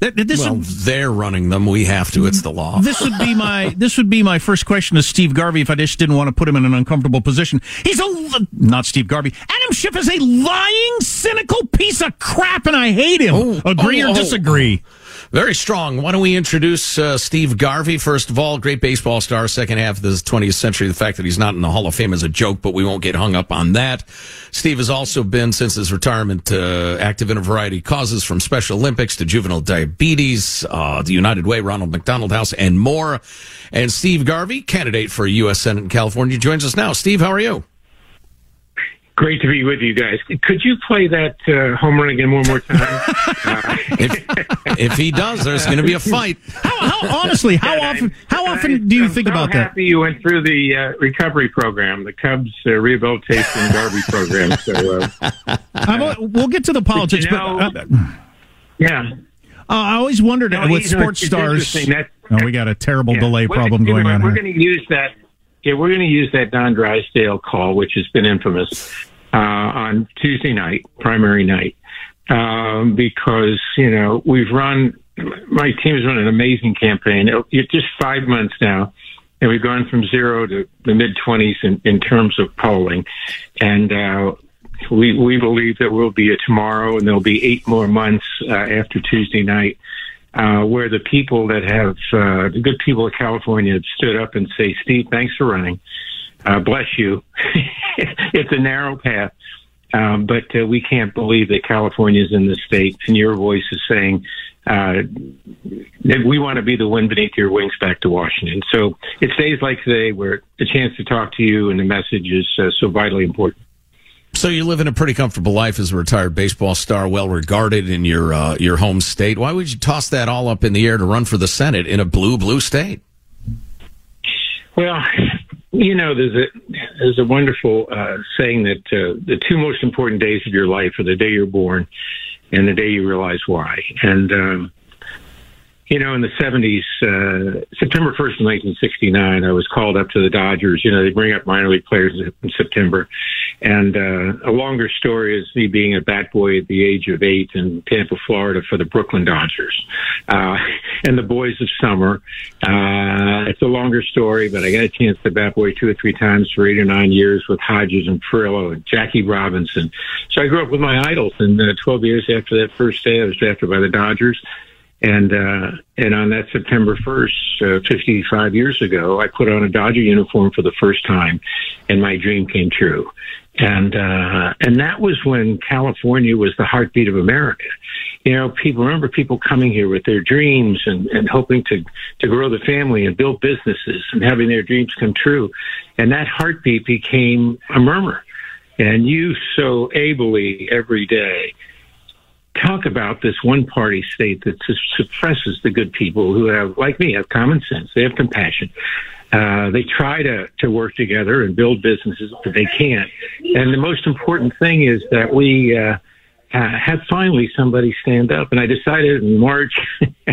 This well, would, they're running them. We have to. It's the law. This would be my this would be my first question to Steve Garvey if I just didn't want to put him in an uncomfortable position. He's a not Steve Garvey. Adam Schiff is a lying, cynical piece of crap, and I hate him. Oh, Agree oh, or disagree? Oh. Very strong. Why don't we introduce uh, Steve Garvey? First of all, great baseball star, second half of the 20th century. The fact that he's not in the Hall of Fame is a joke, but we won't get hung up on that. Steve has also been, since his retirement, uh, active in a variety of causes from Special Olympics to juvenile diabetes, uh, the United Way, Ronald McDonald House, and more. And Steve Garvey, candidate for U.S. Senate in California, joins us now. Steve, how are you? Great to be with you guys. Could you play that uh, home run again one more time? uh, if, if, he does, there's going to be a fight. How, how honestly? How yeah, often? How often I, do you I'm think so about that? Happy you went through the uh, recovery program, the Cubs uh, rehabilitation Garvey program. So uh, we'll get to the politics, but, know, but uh, yeah. I always wondered no, with sports stars. Oh, we got a terrible yeah. delay problem going on. We're going to use that yeah, we're going to use that Don Drysdale call, which has been infamous, uh, on Tuesday night, primary night, um, because you know we've run. My team has run an amazing campaign. It's just five months now, and we've gone from zero to the mid twenties in, in terms of polling, and. Uh, we we believe that we'll be a tomorrow, and there'll be eight more months uh, after Tuesday night uh, where the people that have, uh, the good people of California have stood up and say, Steve, thanks for running. Uh, bless you. it's a narrow path. Um, but uh, we can't believe that California is in this state, and your voice is saying uh, that we want to be the wind beneath your wings back to Washington. So it's days like today where the chance to talk to you and the message is uh, so vitally important. So you live in a pretty comfortable life as a retired baseball star, well regarded in your uh, your home state. Why would you toss that all up in the air to run for the Senate in a blue blue state? Well, you know, there's a there's a wonderful uh, saying that uh, the two most important days of your life are the day you're born and the day you realize why. And um, you know, in the 70s, uh, September 1st, 1969, I was called up to the Dodgers. You know, they bring up minor league players in September. And uh, a longer story is me being a bat boy at the age of eight in Tampa, Florida for the Brooklyn Dodgers uh, and the Boys of Summer. Uh, it's a longer story, but I got a chance to bat boy two or three times for eight or nine years with Hodges and Furillo and Jackie Robinson. So I grew up with my idols. And uh, 12 years after that first day, I was drafted by the Dodgers. And uh, and on that September 1st, uh, 55 years ago, I put on a Dodger uniform for the first time, and my dream came true. And uh, and that was when California was the heartbeat of America. You know, people remember people coming here with their dreams and, and hoping to to grow the family and build businesses and having their dreams come true. And that heartbeat became a murmur. And you so ably every day talk about this one party state that suppresses the good people who have, like me, have common sense. They have compassion. Uh, they try to, to work together and build businesses, but they can't. And the most important thing is that we, uh, have finally somebody stand up. And I decided in March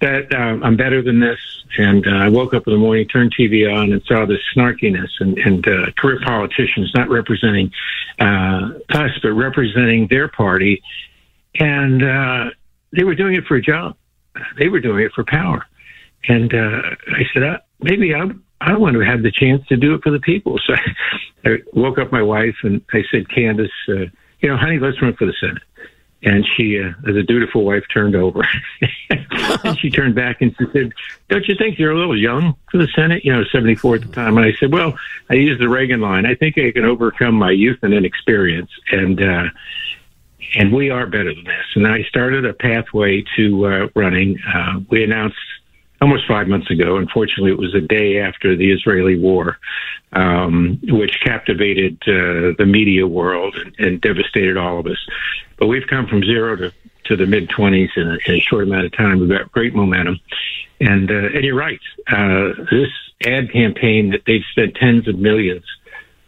that uh, I'm better than this. And uh, I woke up in the morning, turned TV on, and saw this snarkiness and, and uh, career politicians not representing uh, us, but representing their party and uh, they were doing it for a job. They were doing it for power. And uh, I said, uh, maybe I, I want to have the chance to do it for the people. So I, woke up my wife and I said, Candace, uh, you know, honey, let's run for the Senate. And she, uh, as a dutiful wife, turned over. and she turned back and she said, Don't you think you're a little young for the Senate? You know, 74 at the time. And I said, Well, I used the Reagan line. I think I can overcome my youth and inexperience. And, uh, and we are better than this. And I started a pathway to uh, running. Uh, we announced almost five months ago. Unfortunately, it was a day after the Israeli war, um, which captivated uh, the media world and, and, devastated all of us. But we've come from zero to, to the mid 20s in a, in a, short amount of time. We've got great momentum. And, uh, and you're right. Uh, this ad campaign that they've spent tens of millions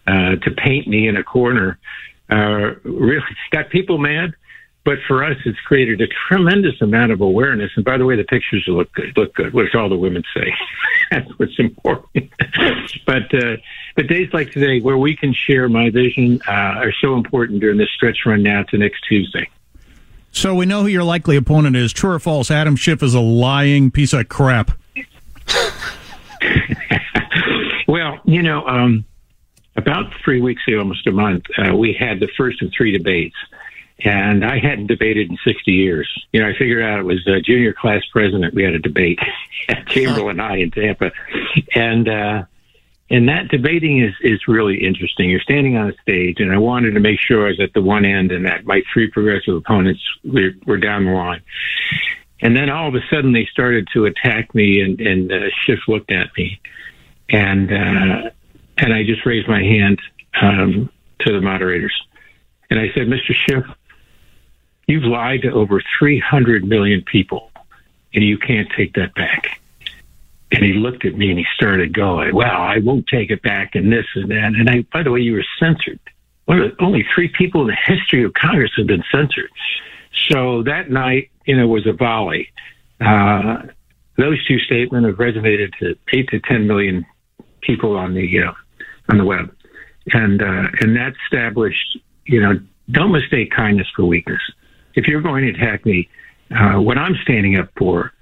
uh, to paint me in a corner uh, really got people mad. But for us, it's created a tremendous amount of awareness. And by the way, the pictures look good, look good, which all the women say. That's what's important. but uh, but days like today, where we can share my vision, uh, are so important during this stretch run now to next Tuesday. So we know who your likely opponent is. True or false? Adam Schiff is a lying piece of crap. well, you know, um, about three weeks ago, almost a month, uh, we had the first of three debates. And I hadn't debated in 60 years. You know, I figured out it was a junior class president. We had a debate at Chamberlain High in Tampa. And, uh, and that debating is, is really interesting. You're standing on a stage, and I wanted to make sure I was at the one end and that my three progressive opponents were, were down the line. And then all of a sudden they started to attack me, and, and uh, Schiff looked at me. And, uh, and I just raised my hand um, to the moderators. And I said, Mr. Schiff, you've lied to over 300 million people, and you can't take that back. And he looked at me and he started going, well, I won't take it back and this and that. And I, by the way, you were censored. Only three people in the history of Congress have been censored. So that night, you know, was a volley. Uh, those two statements have resonated to eight to 10 million people on the, uh, on the web. And, uh, and that established, you know, don't mistake kindness for weakness. If you're going to attack me, uh, what I'm standing up for,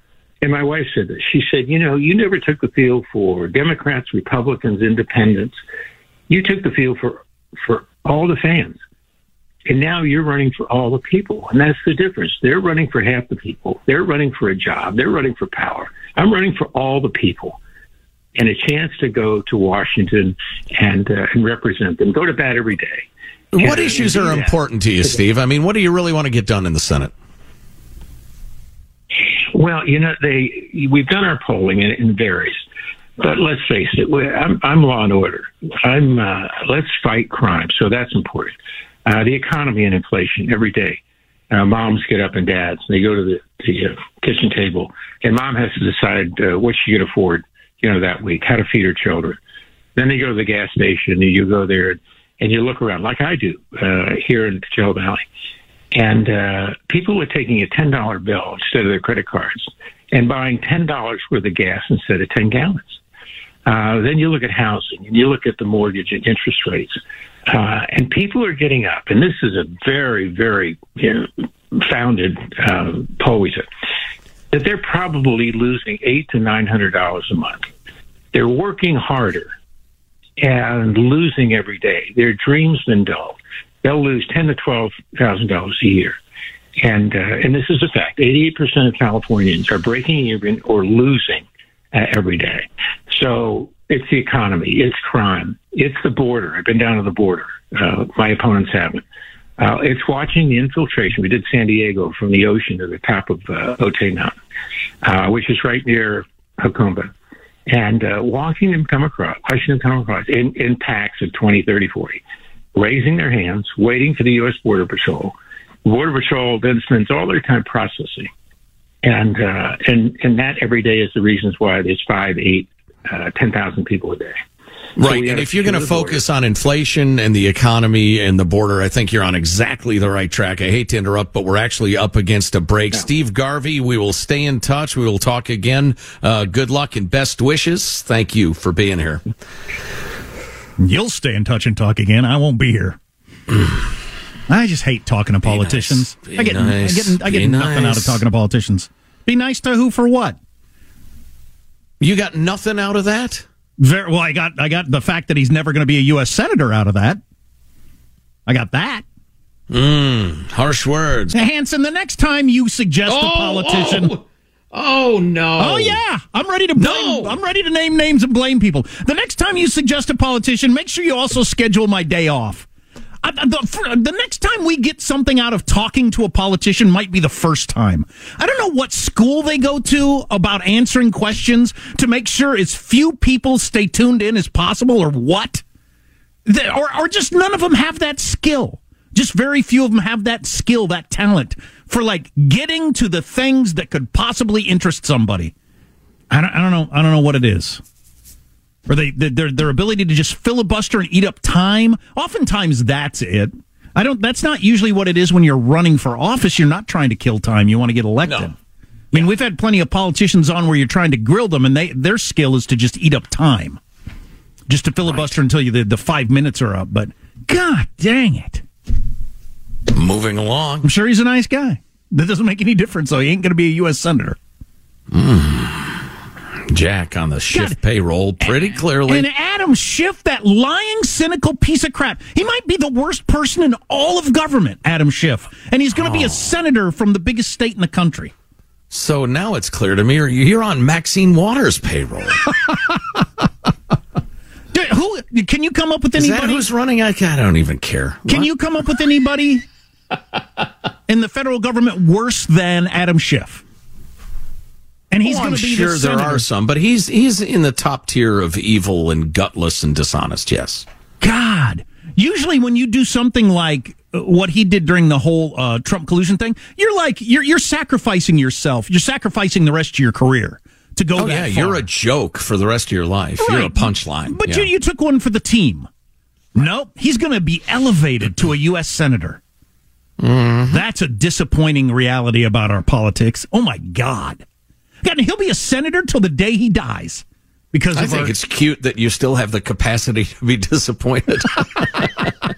and my wife said this, she said, you know, you never took the field for Democrats, Republicans, independents. You took the field for, for all the fans. And now you're running for all the people. And that's the difference. They're running for half the people. They're running for a job. They're running for power. I'm running for all the people and a chance to go to Washington and, uh, and represent them. Go to bat every day. What issues are important to you, Steve? I mean, what do you really want to get done in the Senate? Well, you know, they we've done our polling and it varies, but let's face it, I'm, I'm law and order. I'm uh, let's fight crime, so that's important. Uh, the economy and inflation every day. Uh, moms get up and dads, and they go to the, the uh, kitchen table, and mom has to decide uh, what she can afford, you know, that week, how to feed her children. Then they go to the gas station, and you go there and you look around, like I do uh, here in Coachella Valley, and uh, people are taking a ten dollar bill instead of their credit cards and buying ten dollars worth of gas instead of ten gallons. Uh, then you look at housing and you look at the mortgage and interest rates, uh, and people are getting up. And this is a very, very you know, founded uh, poll. We said that they're probably losing eight to nine hundred dollars a month. They're working harder and losing every day. Their dreams been dulled. They'll lose ten to twelve thousand dollars a year, and uh, and this is a fact. Eighty-eight percent of Californians are breaking even or losing uh, every day. So it's the economy, it's crime, it's the border. I've been down to the border. Uh, my opponents haven't. Uh, it's watching the infiltration. We did San Diego from the ocean to the top of uh, Otay Mountain, uh, which is right near Jacumba and uh, watching them come across, watching them come across in, in packs of 20, 30, 40, raising their hands, waiting for the U.S. Border Patrol. Border Patrol then spends all their time processing. And, uh, and, and that every day is the reasons why there's five, eight, uh, 10,000 people a day. Right. So and if you're going to focus on inflation and the economy and the border, I think you're on exactly the right track. I hate to interrupt, but we're actually up against a break. Yeah. Steve Garvey, we will stay in touch. We will talk again. Uh, good luck and best wishes. Thank you for being here. You'll stay in touch and talk again. I won't be here. I just hate talking to politicians. Nice. I get, nice. I get, I get nothing nice. out of talking to politicians. Be nice to who for what? You got nothing out of that? Very well. I got I got the fact that he's never going to be a U.S. senator out of that. I got that. Mm, harsh words. Hanson, the next time you suggest oh, a politician. Oh. Oh no! Oh yeah, I'm ready to blame. No. I'm ready to name names and blame people. The next time you suggest a politician, make sure you also schedule my day off. I, the, the, next time we get something out of talking to a politician might be the first time. I don't know what school they go to about answering questions to make sure as few people stay tuned in as possible, or what, they, or, or just none of them have that skill. Just very few of them have that skill, that talent for like getting to the things that could possibly interest somebody. I don't, I don't know. I don't know what it is or they their their ability to just filibuster and eat up time. Oftentimes, that's it. I don't. That's not usually what it is when you're running for office. You're not trying to kill time. You want to get elected. No. I mean, yeah. we've had plenty of politicians on where you're trying to grill them, and they their skill is to just eat up time, just to filibuster right. until you the, the five minutes are up. But God dang it! Moving along. I'm sure he's a nice guy. That doesn't make any difference, though. He ain't going to be a U.S. senator. Hmm. Jack on the Schiff God. payroll pretty clearly. And Adam Schiff, that lying, cynical piece of crap. He might be the worst person in all of government, Adam Schiff. And he's going to oh. be a oh. senator from the biggest state in the country. So now it's clear to me you're on Maxine Waters' payroll. who can you come up with anybody? Is that who's running? I, I don't even care. Can what? you come up with anybody in the federal government worse than Adam Schiff? And he's oh, going to be sure the there are some, but he's he's in the top tier of evil and gutless and dishonest. Yes. God, usually when you do something like uh, what he did during the whole uh, Trump collusion thing, you're like you're you're sacrificing yourself. You're sacrificing the rest of your career to go. Oh yeah, far. you're a joke for the rest of your life. Right. You're a punchline. But yeah. you, you took one for the team. Nope, he's going to be elevated to a U.S. senator. Mm-hmm. That's a disappointing reality about our politics. Oh my God. God, he'll be a senator till the day he dies. Because I think our... it's cute that you still have the capacity to be disappointed.